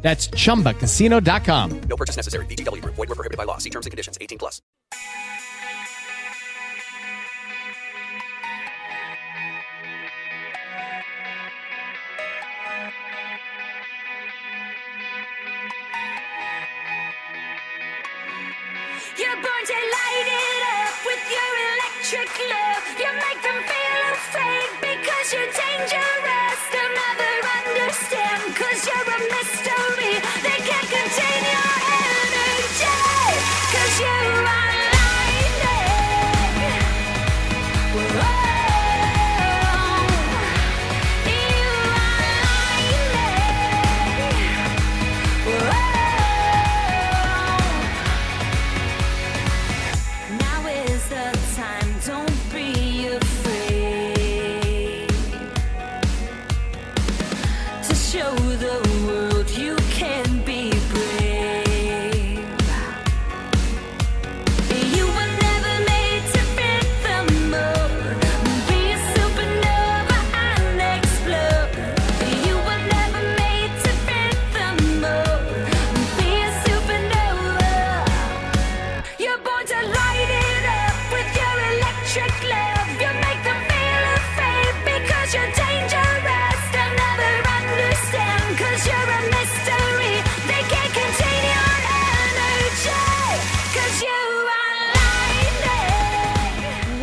That's chumbacasino.com. No purchase necessary. VGW Group. Void were prohibited by law. See terms and conditions. 18 plus. You're born to light it up with your electric love. You make them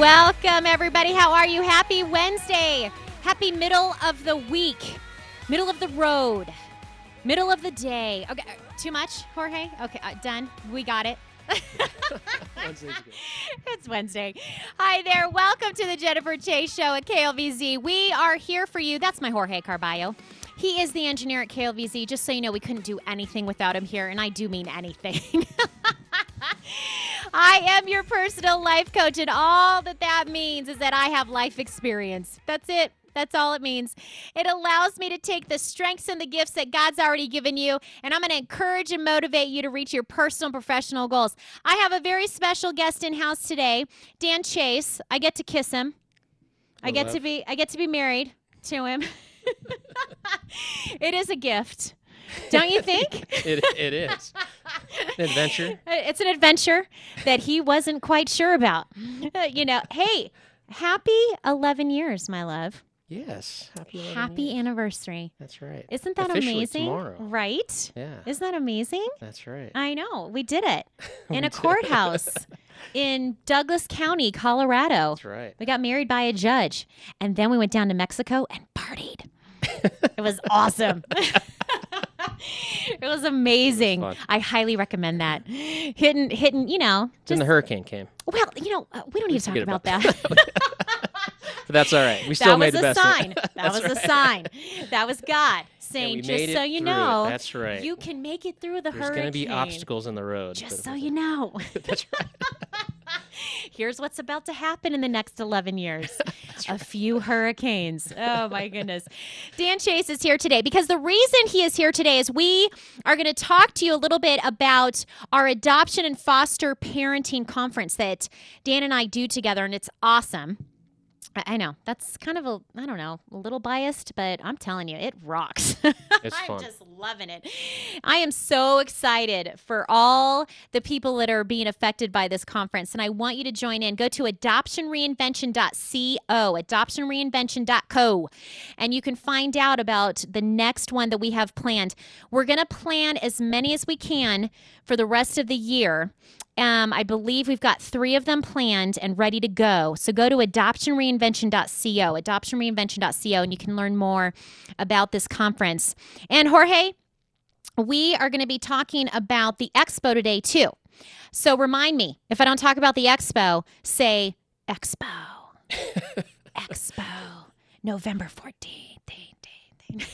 Welcome, everybody. How are you? Happy Wednesday. Happy middle of the week, middle of the road, middle of the day. Okay, uh, too much, Jorge? Okay, uh, done. We got it. it's Wednesday. Hi there. Welcome to the Jennifer Chase Show at KLVZ. We are here for you. That's my Jorge Carballo. He is the engineer at KLVZ. Just so you know, we couldn't do anything without him here, and I do mean anything. I am your personal life coach, and all that that means is that I have life experience. That's it. That's all it means. It allows me to take the strengths and the gifts that God's already given you, and I'm going to encourage and motivate you to reach your personal professional goals. I have a very special guest in house today, Dan Chase. I get to kiss him. I get to be I get to be married to him. it is a gift. Don't you think? It, it is an adventure. It's an adventure that he wasn't quite sure about. Uh, you know, hey, happy 11 years, my love. Yes, happy. Happy anniversary. That's right. Isn't that Officially amazing? Tomorrow. Right? Yeah, Isn't that amazing? that's right. I know. We did it in a courthouse in Douglas County, Colorado. That's right. We got married by a judge, and then we went down to Mexico and partied. it was awesome. it was amazing. fun. I highly recommend that. Hitting, hitting, you know, Then the hurricane came, well, you know, uh, we don't need to talk about, about that. but that's all right. We still made was the a best. of it. sign. That was a sign. That was God saying, just so you through it. know, That's right. you can make it through the There's hurricane. There's going to be obstacles in the road. Just so you know. That's right. Here's what's about to happen in the next 11 years a few hurricanes. Oh, my goodness. Dan Chase is here today because the reason he is here today is we are going to talk to you a little bit about our adoption and foster parenting conference that Dan and I do together, and it's awesome. I know that's kind of a I don't know a little biased, but I'm telling you, it rocks. I'm just loving it. I am so excited for all the people that are being affected by this conference, and I want you to join in. Go to adoptionreinvention.co, adoptionreinvention.co, and you can find out about the next one that we have planned. We're going to plan as many as we can for the rest of the year. Um, I believe we've got three of them planned and ready to go. So go to adoptionreinvention.co, adoptionreinvention.co, and you can learn more about this conference. And Jorge, we are going to be talking about the expo today too. So remind me, if I don't talk about the expo, say expo. expo. November 14th.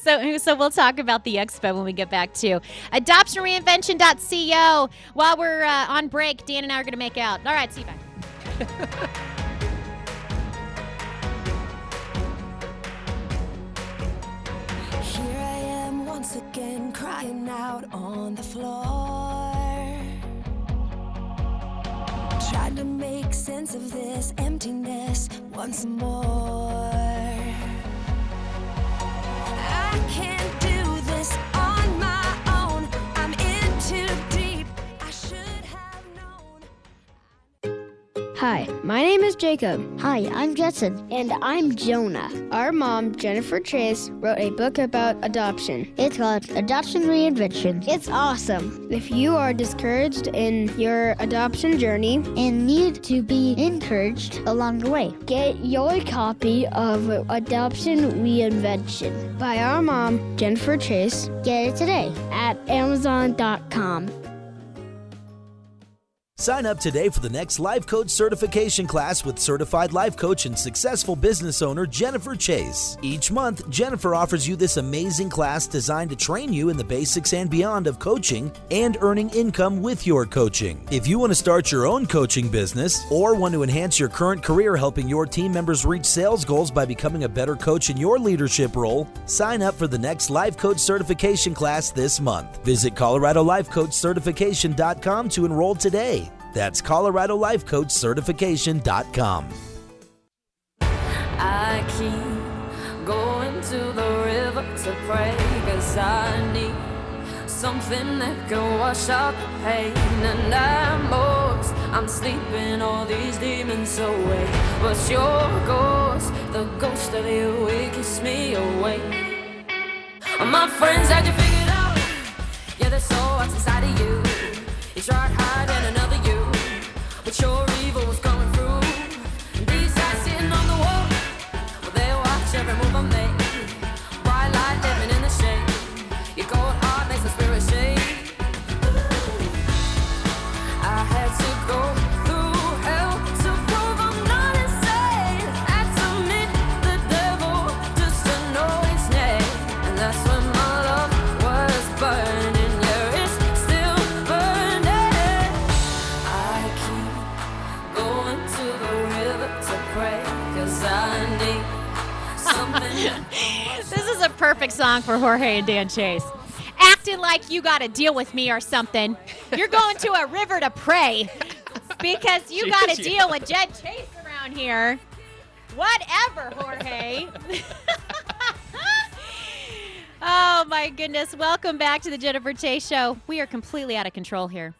so, so we'll talk about the expo when we get back to adoptionreinvention.co. While we're uh, on break, Dan and I are going to make out. All right, see you back. Here I am once again crying out on the floor. Trying to make sense of this emptiness once more. I can't do this on Hi, my name is Jacob. Hi, I'm Jetson. And I'm Jonah. Our mom, Jennifer Chase, wrote a book about adoption. It's called Adoption Reinvention. It's awesome. If you are discouraged in your adoption journey and need to be encouraged along the way, get your copy of Adoption Reinvention by our mom, Jennifer Chase. Get it today at Amazon.com. Sign up today for the next Life Coach certification class with certified life coach and successful business owner Jennifer Chase. Each month, Jennifer offers you this amazing class designed to train you in the basics and beyond of coaching and earning income with your coaching. If you want to start your own coaching business or want to enhance your current career helping your team members reach sales goals by becoming a better coach in your leadership role, sign up for the next Life Coach certification class this month. Visit ColoradoLifeCoachCertification.com to enroll today. That's ColoradoLifeCoachCertification.com. I keep going to the river to pray Cause I need something that can wash pain. And I'm I'm sleeping all these demons away. But your ghost, the ghost of you, me My friends had you figured out. Yeah, much inside of you. You tried hiding perfect song for Jorge and Dan Chase. Acting like you got to deal with me or something. You're going to a river to pray because you got to deal with Jed Chase around here. Whatever, Jorge. oh my goodness. Welcome back to the Jennifer Chase Show. We are completely out of control here.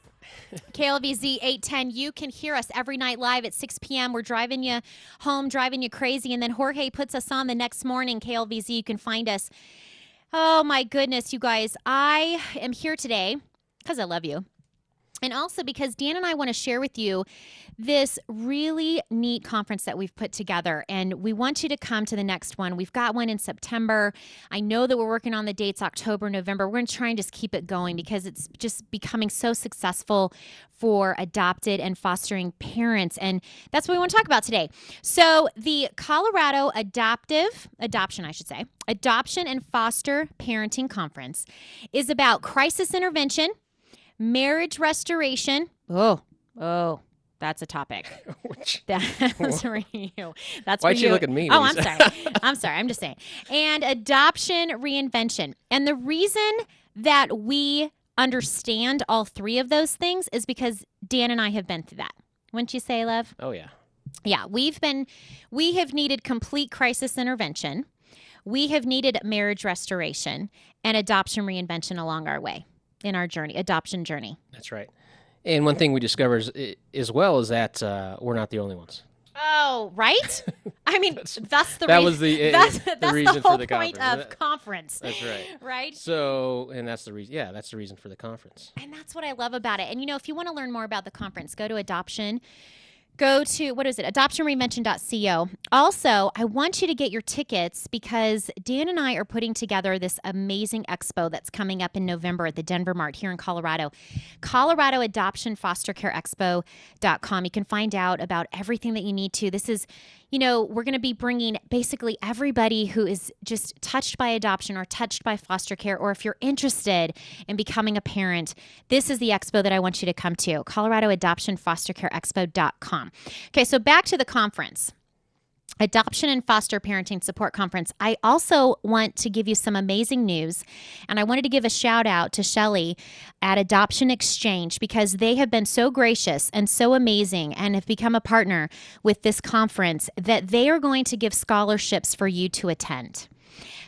KLVZ 810. You can hear us every night live at 6 p.m. We're driving you home, driving you crazy. And then Jorge puts us on the next morning. KLVZ, you can find us. Oh my goodness, you guys. I am here today because I love you. And also because Dan and I want to share with you this really neat conference that we've put together. And we want you to come to the next one. We've got one in September. I know that we're working on the dates October, November. We're going to try and just keep it going because it's just becoming so successful for adopted and fostering parents. And that's what we want to talk about today. So, the Colorado Adoptive, Adoption, I should say, Adoption and Foster Parenting Conference is about crisis intervention marriage restoration. Oh, oh, that's a topic. Which- That's for you. That's Why'd you you. look at me Oh, I'm sorry. I'm sorry. I'm just saying. And adoption reinvention. And the reason that we understand all three of those things is because Dan and I have been through that. Wouldn't you say, love? Oh yeah. Yeah, we've been, we have needed complete crisis intervention. We have needed marriage restoration and adoption reinvention along our way in our journey, adoption journey. That's right. And one thing we discover is, as well is that uh, we're not the only ones. Oh, right? I mean, that's, the that rea- was the- uh, that's, the reason the for whole the point conference. of conference, That's right. right? So, and that's the reason. Yeah, that's the reason for the conference. And that's what I love about it. And you know, if you want to learn more about the conference, go to adoption. Go to what is it? Adoptionreinvention.co. Also, I want you to get your tickets because Dan and I are putting together this amazing expo that's coming up in November at the Denver Mart here in Colorado. Colorado Adoption Foster Care Expo.com. You can find out about everything that you need to. This is you know, we're going to be bringing basically everybody who is just touched by adoption or touched by foster care, or if you're interested in becoming a parent, this is the expo that I want you to come to Colorado Adoption Foster Care Expo.com. Okay, so back to the conference. Adoption and Foster Parenting Support Conference. I also want to give you some amazing news, and I wanted to give a shout out to Shelly at Adoption Exchange because they have been so gracious and so amazing and have become a partner with this conference that they are going to give scholarships for you to attend.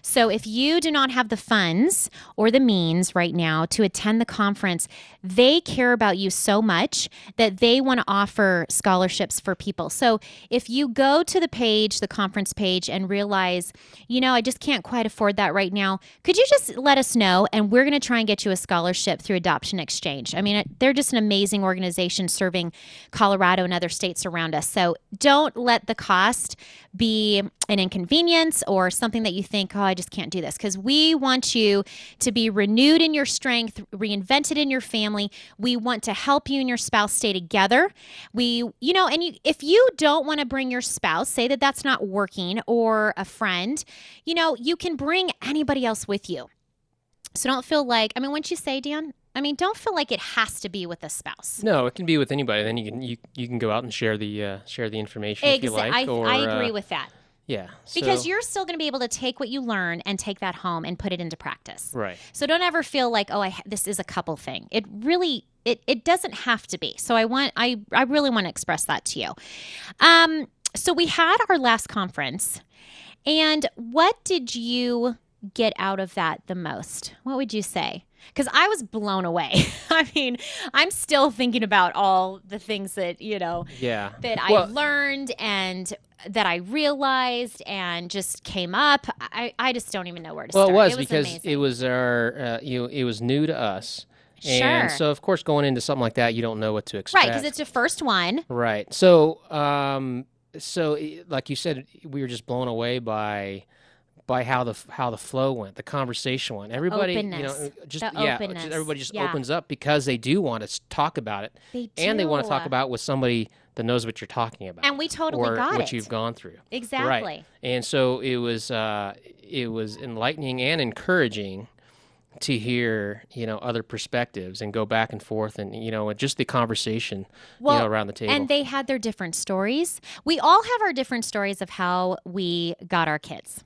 So, if you do not have the funds or the means right now to attend the conference, they care about you so much that they want to offer scholarships for people. So, if you go to the page, the conference page, and realize, you know, I just can't quite afford that right now, could you just let us know? And we're going to try and get you a scholarship through Adoption Exchange. I mean, they're just an amazing organization serving Colorado and other states around us. So, don't let the cost be an inconvenience or something that you think, oh, I just can't do this. Because we want you to be renewed in your strength, reinvented in your family. We want to help you and your spouse stay together. We, you know, and you, if you don't want to bring your spouse, say that that's not working or a friend, you know, you can bring anybody else with you. So don't feel like, I mean, once you say, Dan, I mean, don't feel like it has to be with a spouse. No, it can be with anybody. Then you can you, you can go out and share the uh, share the information if you like. I, or, I agree uh, with that. Yeah Because so- you're still going to be able to take what you learn and take that home and put it into practice. right. So don't ever feel like, oh, I, ha- this is a couple thing. It really, it, it doesn't have to be. So I want, I, I really want to express that to you. Um, so we had our last conference, and what did you get out of that the most? What would you say? Because I was blown away. I mean, I'm still thinking about all the things that you know Yeah. that Well- I learned and that I realized and just came up. I, I just don't even know where to Well, start. it was, because amazing. it was our uh, you know, it was new to us. And Sure. so of course going into something like that you don't know what to expect. Right, because it's your first one. Right. So, um, so like you said, we were just blown away by by how the how the flow went, the conversation went. Everybody, you know, just The yeah, openness. just everybody just Yeah. opens up because they do want to talk about it, They and they want to talk about with somebody that knows what you're talking about, And we totally or got what it. you've gone through. Exactly. Right. And so it was uh, it was enlightening and encouraging to hear you know other perspectives and go back and forth and you know just the conversation you know around the table. And they had their different stories. We all have our different stories of how we got our kids.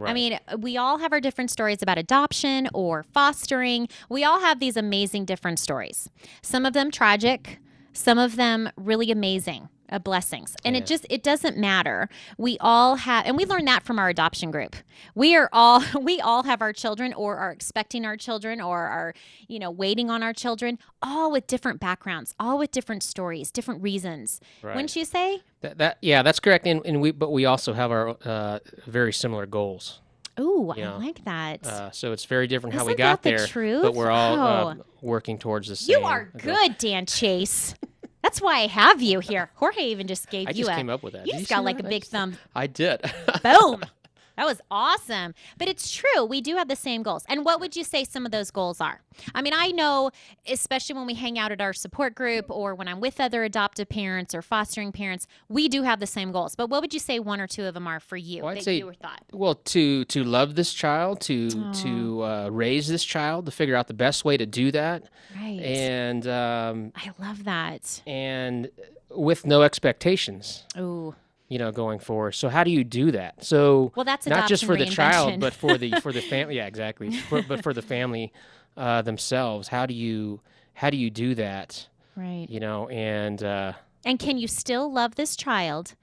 I mean, we all have our different stories about adoption or fostering. We all have these amazing different stories. Some of them tragic, some of them really amazing. Uh, blessings and it just it doesn't matter we all have and we learned that from our adoption group we are all we all have our children or are expecting our children or are you know waiting on our children all with different backgrounds all with different stories different reasons wouldn't you say That, that yeah, that's correct. And, and we but we also have our uh, very similar goals. Ooh, Yeah. I like that. Uh, so it's very different how we got the there, truth? but we're all uh, Oh. working towards the same. you are good, Dan Chase. That's why I have you here. Jorge even just gave you. I you just a. came up with that. You Did just you got like that? a big thumb. I did. Boom. That was awesome. But it's true. We do have the same goals. And what would you say some of those goals are? I mean, I know, especially when we hang out at our support group or when I'm with other adoptive parents or fostering parents, we do have the same goals. But what would you say one or two of them are for you Well, that say- you were thought? well, to to love this child, to to uh, raise this child, to figure out the best way to do that, Right. and um, I love that. and with no expectations. Ooh. You know, going forward. So how do you do that? So Well, that's not just for the child, but for the for the family. Yeah, exactly. For, but for the family uh, themselves, how do you how do you do that? Right. You know, and uh, And can you still love this child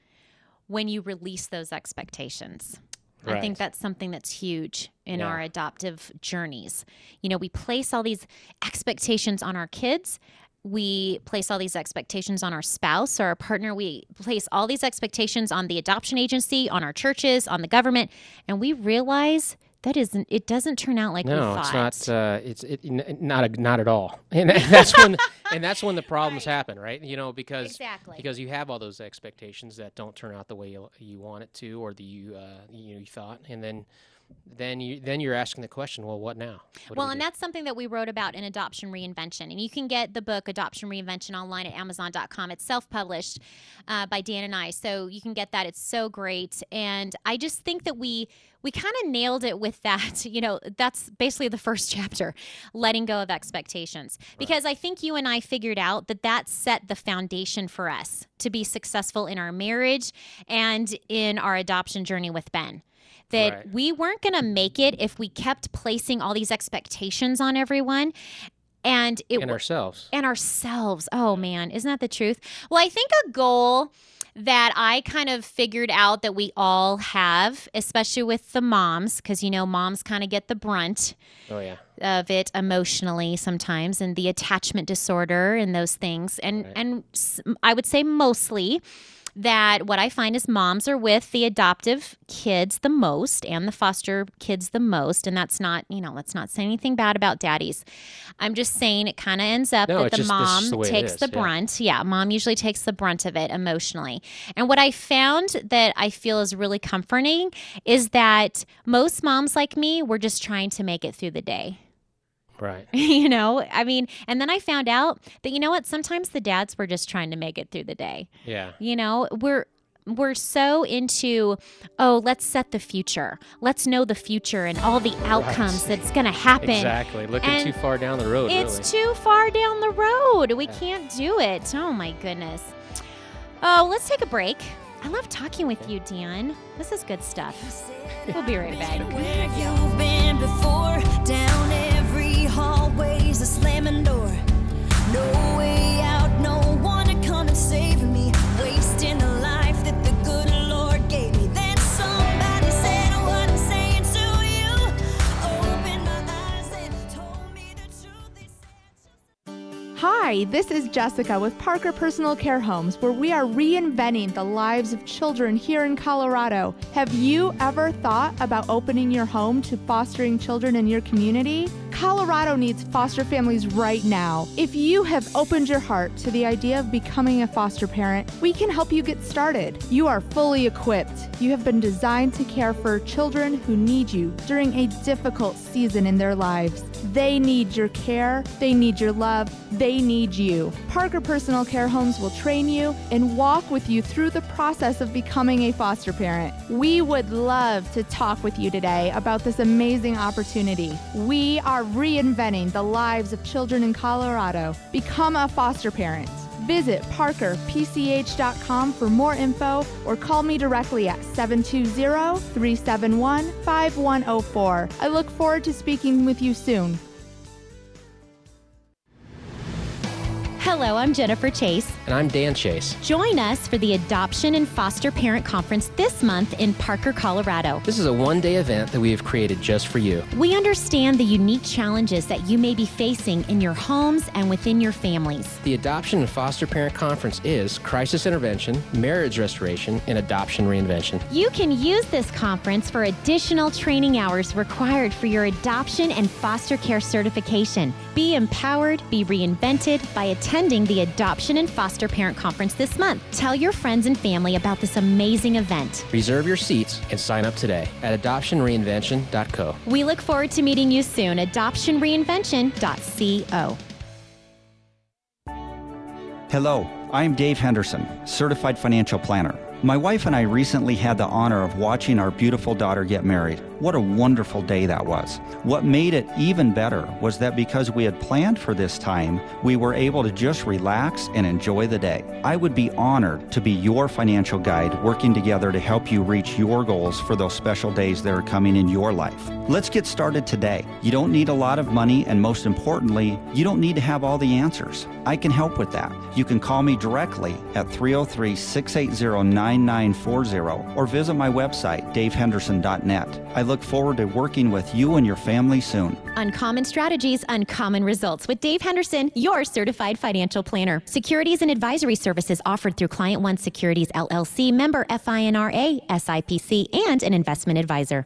when you release those expectations? I think that's something that's huge in Yeah. our adoptive journeys. You know, we place all these expectations on our kids. We place all these expectations on our spouse or our partner. We place all these expectations on the adoption agency, on our churches, on the government, and we realize that isn't. It doesn't turn out like we no, it's not. Uh, it's it, n- not a, not at all. And that's when and that's when the problems happen, right? You know, because Exactly. because you have all those expectations that don't turn out the way you, you want it to, or the you uh, you, know, you thought, and then then you then you're asking the question, well, what now? What well, we and do? that's something that we wrote about in Adoption Reinvention. And you can get the book Adoption Reinvention online at Amazon.com. It's self published uh, by Dan and I. So you can get that. It's so great. And I just think that we. We kind of nailed it with that. You know, that's basically the first chapter, letting go of expectations. Because I think you and I figured out that that set the foundation for us to be successful in our marriage and in our adoption journey with Ben that Right. we weren't going to make it if we kept placing all these expectations on everyone and it and ourselves. and ourselves. Oh man, isn't that the truth? Well, I think a goal that I kind of figured out that we all have, especially with the moms, because you know, moms kind of get the brunt Oh yeah. of it emotionally sometimes and the attachment disorder and those things and Right. and i would say mostly that what I find is moms are with the adoptive kids the most and the foster kids the most and that's not you know let's not say anything bad about daddies. I'm just saying it kind of ends up No, that the just- mom the takes is, the yeah. brunt. Yeah mom usually takes the brunt of it emotionally. And what I found that I feel is really comforting is that most moms like me were just trying to make it through the day Right. you know i mean and then i found out that you know what sometimes the dads were just trying to make it through the day Yeah. you know we're we're so into oh let's set the future let's know the future and all the outcomes that's going to happen Exactly. Looking And too far down the road. it's really. too far down the road we Yeah. can't do it oh my goodness oh let's take a break i love talking with you dan this is good stuff we'll be right back Hallway's a slamming door. No way out, no one to come and save me. Wasting the life that the good Lord gave me. Then somebody said saying to you. Opened my eyes and told me the truth. Hi, this is Jessica with Parker Personal Care Homes, where we are reinventing the lives of children here in Colorado. Have you ever thought about opening your home to fostering children in your community? Colorado needs foster families right now. If you have opened your heart to the idea of becoming a foster parent, we can help you get started. You are fully equipped. You have been designed to care for children who need you during a difficult season in their lives. They need your care, they need your love, they need you. Parker Personal Care Homes will train you and walk with you through the process of becoming a foster parent. We would love to talk with you today about this amazing opportunity. We are reinventing the lives of children in Colorado. Become a foster parent. Visit parkerpch.com for more info or call me directly at 720 371 5104. I look forward to speaking with you soon. Hello i'm jennifer chase And I'm Dan Chase. Join us for the Adoption and Foster Parent Conference this month in Parker, Colorado. This is a one day event that we have created just for you. We understand the unique challenges that you may be facing in your homes and within your families. The Adoption and Foster Parent Conference is crisis intervention, marriage restoration, and adoption reinvention. You can use this conference for additional training hours required for your adoption and foster care certification. Be empowered, be reinvented by attending the Adoption and Foster Parent Conference this month. Tell your friends and family about this amazing event. Reserve your seats and sign up today at adoptionreinvention.co. We look forward to meeting you soon. At adoptionreinvention.co. Hello, I'm Dave Henderson, certified financial planner. My wife and I recently had the honor of watching our beautiful daughter get married. What a wonderful day that was. What made it even better was that because we had planned for this time, we were able to just relax and enjoy the day. I would be honored to be your financial guide, working together to help you reach your goals for those special days that are coming in your life. Let's get started today. You don't need a lot of money, and most importantly, you don't need to have all the answers. I can help with that. You can call me directly at 303 680 9940 or visit my website, davehenderson.net. I look forward to working with you and your family soon. Uncommon Strategies, Uncommon Results with Dave Henderson, your certified financial planner. Securities and advisory services offered through Client One Securities LLC, member FINRA, SIPC, and an investment advisor.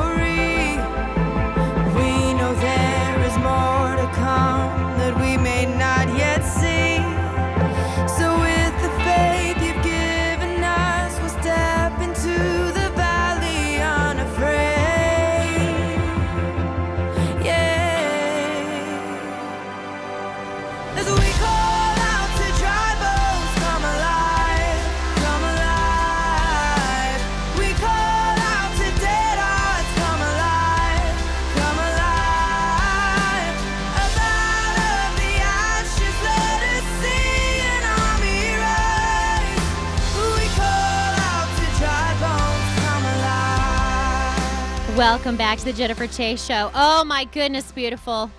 Welcome back to the Jennifer Chase Show. Oh my goodness, beautiful.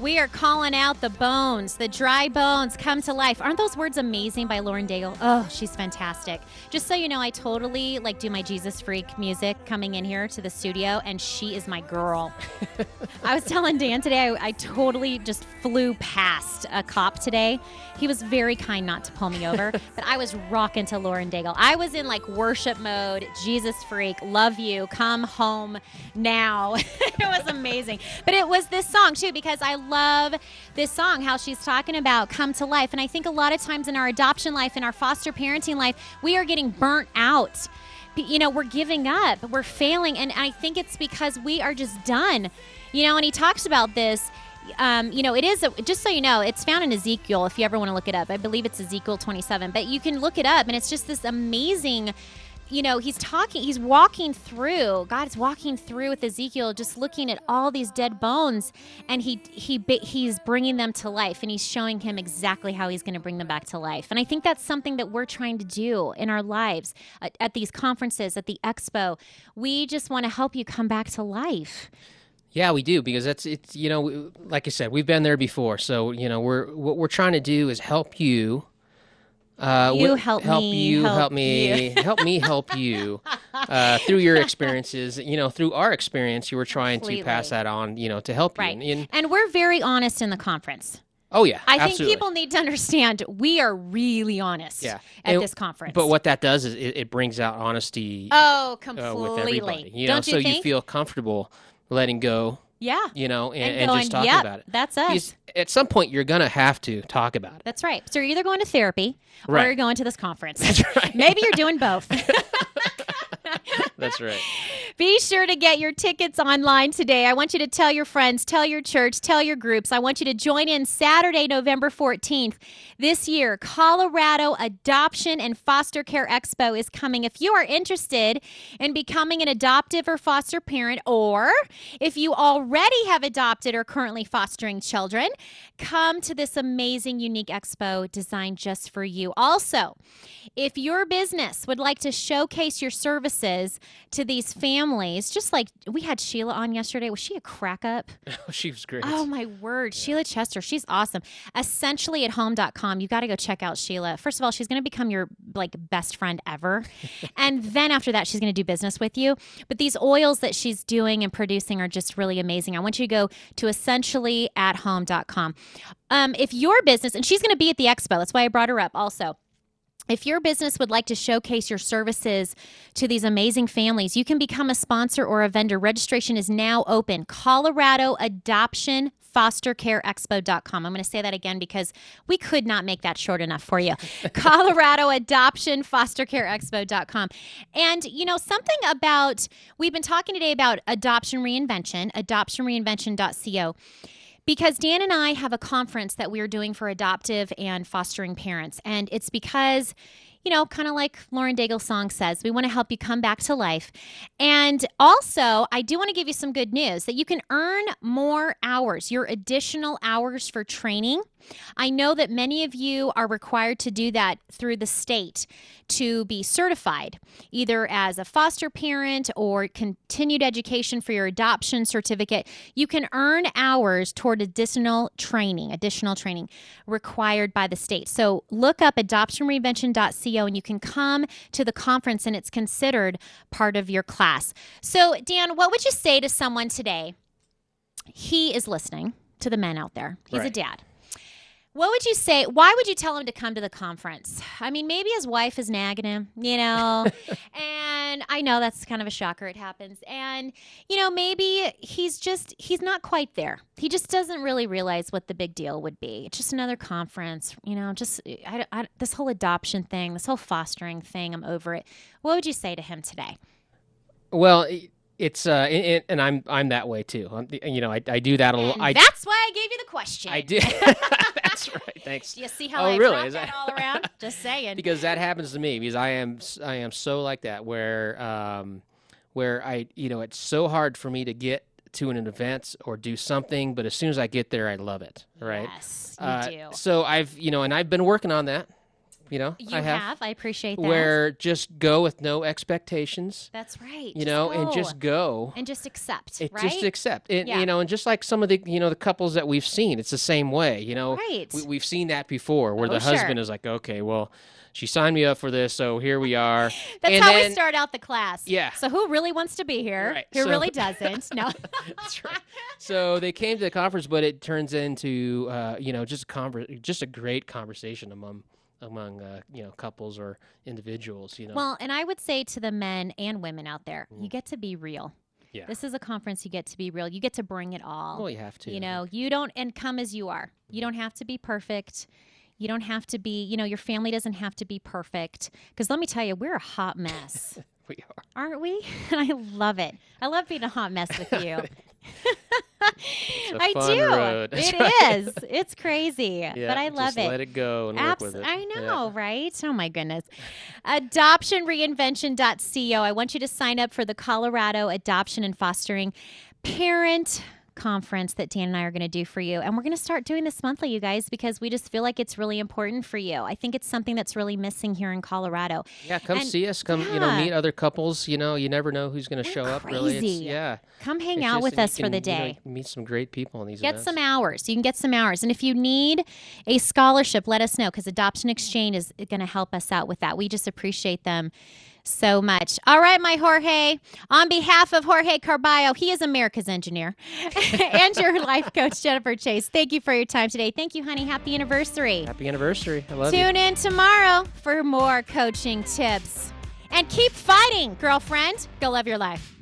We are calling out the bones, the dry bones come to life. Aren't those words amazing by Lauren Daigle? Oh, she's fantastic. Just so you know, I totally like do my Jesus freak music coming in here to the studio, and she is my girl. I was telling Dan today, I, I totally just flew past a cop today. He was very kind not to pull me over, but I was rocking to Lauren Daigle. I was in like worship mode, Jesus freak, love you, come home now. it was amazing. But it was this song too, because I love this song, how she's talking about come to life. And I think a lot of times in our adoption life, in our foster parenting life, we are getting burnt out you know, we're giving up, we're failing. And I think it's because we are just done. You know, and he talks about this. Um, you know, it is, a, just so you know, it's found in Ezekiel if you ever want to look it up. I believe it's Ezekiel 27, but you can look it up and it's just this amazing. You know, he's talking, he's walking through. God's walking through with Ezekiel, just looking at all these dead bones, and he he he's bringing them to life, and he's showing him exactly how he's going to bring them back to life. And I think that's something that we're trying to do in our lives at, at these conferences, at the expo. We just want to help you come back to life. Yeah, we do because that's it's you know like I said we've been there before. So you know we're what we're trying to do is help you. Uh, You wi- help help me, you, help help me, help me, help you uh, through your experiences. You know, through our experience, you were trying to pass that on. You know, to help Right. you. And, and- And we're very honest in the conference. oh yeah, I think people need to understand we are really honest yeah at And- this conference. But what that does is it, it brings out honesty Oh, uh, completely. with everybody. You know, Don't you so think? you feel comfortable letting go. Yeah. You know, and, And and, just talking "Yep, about it. that's us." At some point, you're gonna have to talk about it. That's right. So you're either going to therapy right. or you're going to this conference. That's right. Maybe you're doing both. That's right. Be sure to get your tickets online today. I want you to tell your friends, tell your church, tell your groups. I want you to join in Saturday, November 14th. This year, Colorado Adoption and Foster Care Expo is coming. If you are interested in becoming an adoptive or foster parent, or if you already have adopted or currently fostering children, come to this amazing, unique expo designed just for you. Also, if your business would like to showcase your services to these families, just like we had Sheila on yesterday, was she a crack up? she was great. Oh my word, Sheila Chester, she's awesome. Essentially at home.com, you got to go check out Sheila. First of all, she's going to become your like best friend ever. and then after that, she's going to do business with you. But these oils that she's doing and producing are just really amazing. I want you to go to essentially at home.com. Um, if your business, and she's going to be at the expo, that's why I brought her up also. If your business would like to showcase your services to these amazing families, you can become a sponsor or a vendor. Registration is now open. Colorado Adoption fostercareexpo.com. I'm going to say that again because we could not make that short enough for you. Colorado Adoption fostercareexpo.com. And you know something about we've been talking today about adoption reinvention, adoptionreinvention.co because Dan and I have a conference that we're doing for adoptive and fostering parents. And it's because, you know, kind of like Lauren Daigle's song says, we want to help you come back to life. And also, I do want to give you some good news that you can earn more hours, your additional hours for training. I know that many of you are required to do that through the state to be certified, either as a foster parent or continued education for your adoption certificate. You can earn hours toward additional training, additional training required by the state. So look up adoptionreinvention.co and you can come to the conference and it's considered part of your class. So, Dan, what would you say to someone today? He is listening to the men out there. He's a dad. What would you say? Why would you tell him to come to the conference? I mean, maybe his wife is nagging him, you know, and I know that's kind of a shocker. It happens. And, you know, maybe he's just, he's not quite there. He just doesn't really realize what the big deal would be. It's just another conference, you know, just I, I, this whole adoption thing, this whole fostering thing, I'm over it. What would you say to him today? Well, it's uh, and- and, and I'm I'm that way too. I'm, you know, I, I do that a lot. That's why I gave you the question. I do. that's right. Thanks. You see how Oh, I really? Is that that- all around? Just saying. because that happens to me because I am I am so like that where um where I you know it's so hard for me to get to an event or do something but as soon as I get there I love it right Yes, you Uh, do. so I've you know and I've been working on that you know You I have, have. I appreciate that. where just go with no expectations That's right. you know and just go and just accept, it right? just accept Yeah. you know and just like some of the you know the couples that we've seen it's the same way you know Right. we, we've seen that before where Oh, the sure. husband is like okay well she signed me up for this so here we are That's and how then, we start out the class. Yeah. So who really wants to be here? Right, Who so- really doesn't? No. That's right. So they came to the conference, but it turns into uh, you know just a conver- just a great conversation among among uh, you know couples or individuals. You know, Well, and I would say to the men and women out there, you get to be real. Mm. Yeah. This is a conference you get to be real. You get to bring it all. well, you have to. You know, you don't and come as you are. You don't have to be perfect. You don't have to be, you know, your family doesn't have to be perfect. Because let me tell you, we're a hot mess, we are. aren't we? And I love it. I love being a hot mess with you. I do. It right. is. It's crazy, Yeah, but I love just it. Let it go and work with it. I Yeah. know, right? Oh my goodness. Adoptionreinvention.co. I want you to sign up for the Colorado Adoption and Fostering Parent Conference that Dan and I are going to do for you. And we're going to start doing this monthly, you guys, because we just feel like it's really important for you. I think it's something that's really missing here in Colorado. Yeah, come And- see us. Come, you know, meet other couples. You know, you never know who's going to show up. Really, it's, yeah. Come hang It's out just with us for the can, you know, day. meet some great people in these Get events. some hours. You can get some hours. And if you need a scholarship, let us know because Adoption Exchange is going to help us out with that. We just appreciate them so much. All right, my Jorge. On behalf of Jorge Carballo, he is America's engineer, and your life coach, Jennifer Chase. Thank you for your time today. Thank you, honey. Happy anniversary. Happy anniversary! I love you. Tune in tomorrow for more coaching tips. And keep fighting, girlfriend. Go love your life.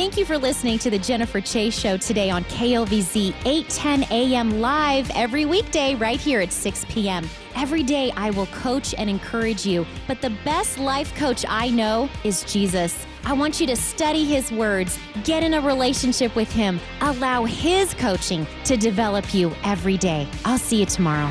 Thank you for listening to the Jennifer Chase Show today on KLVZ 810 AM live every weekday right here at 6 p.m. Every day I will coach and encourage you, but the best life coach I know is Jesus. I want you to study his words, get in a relationship with him, allow his coaching to develop you every day. I'll see you tomorrow.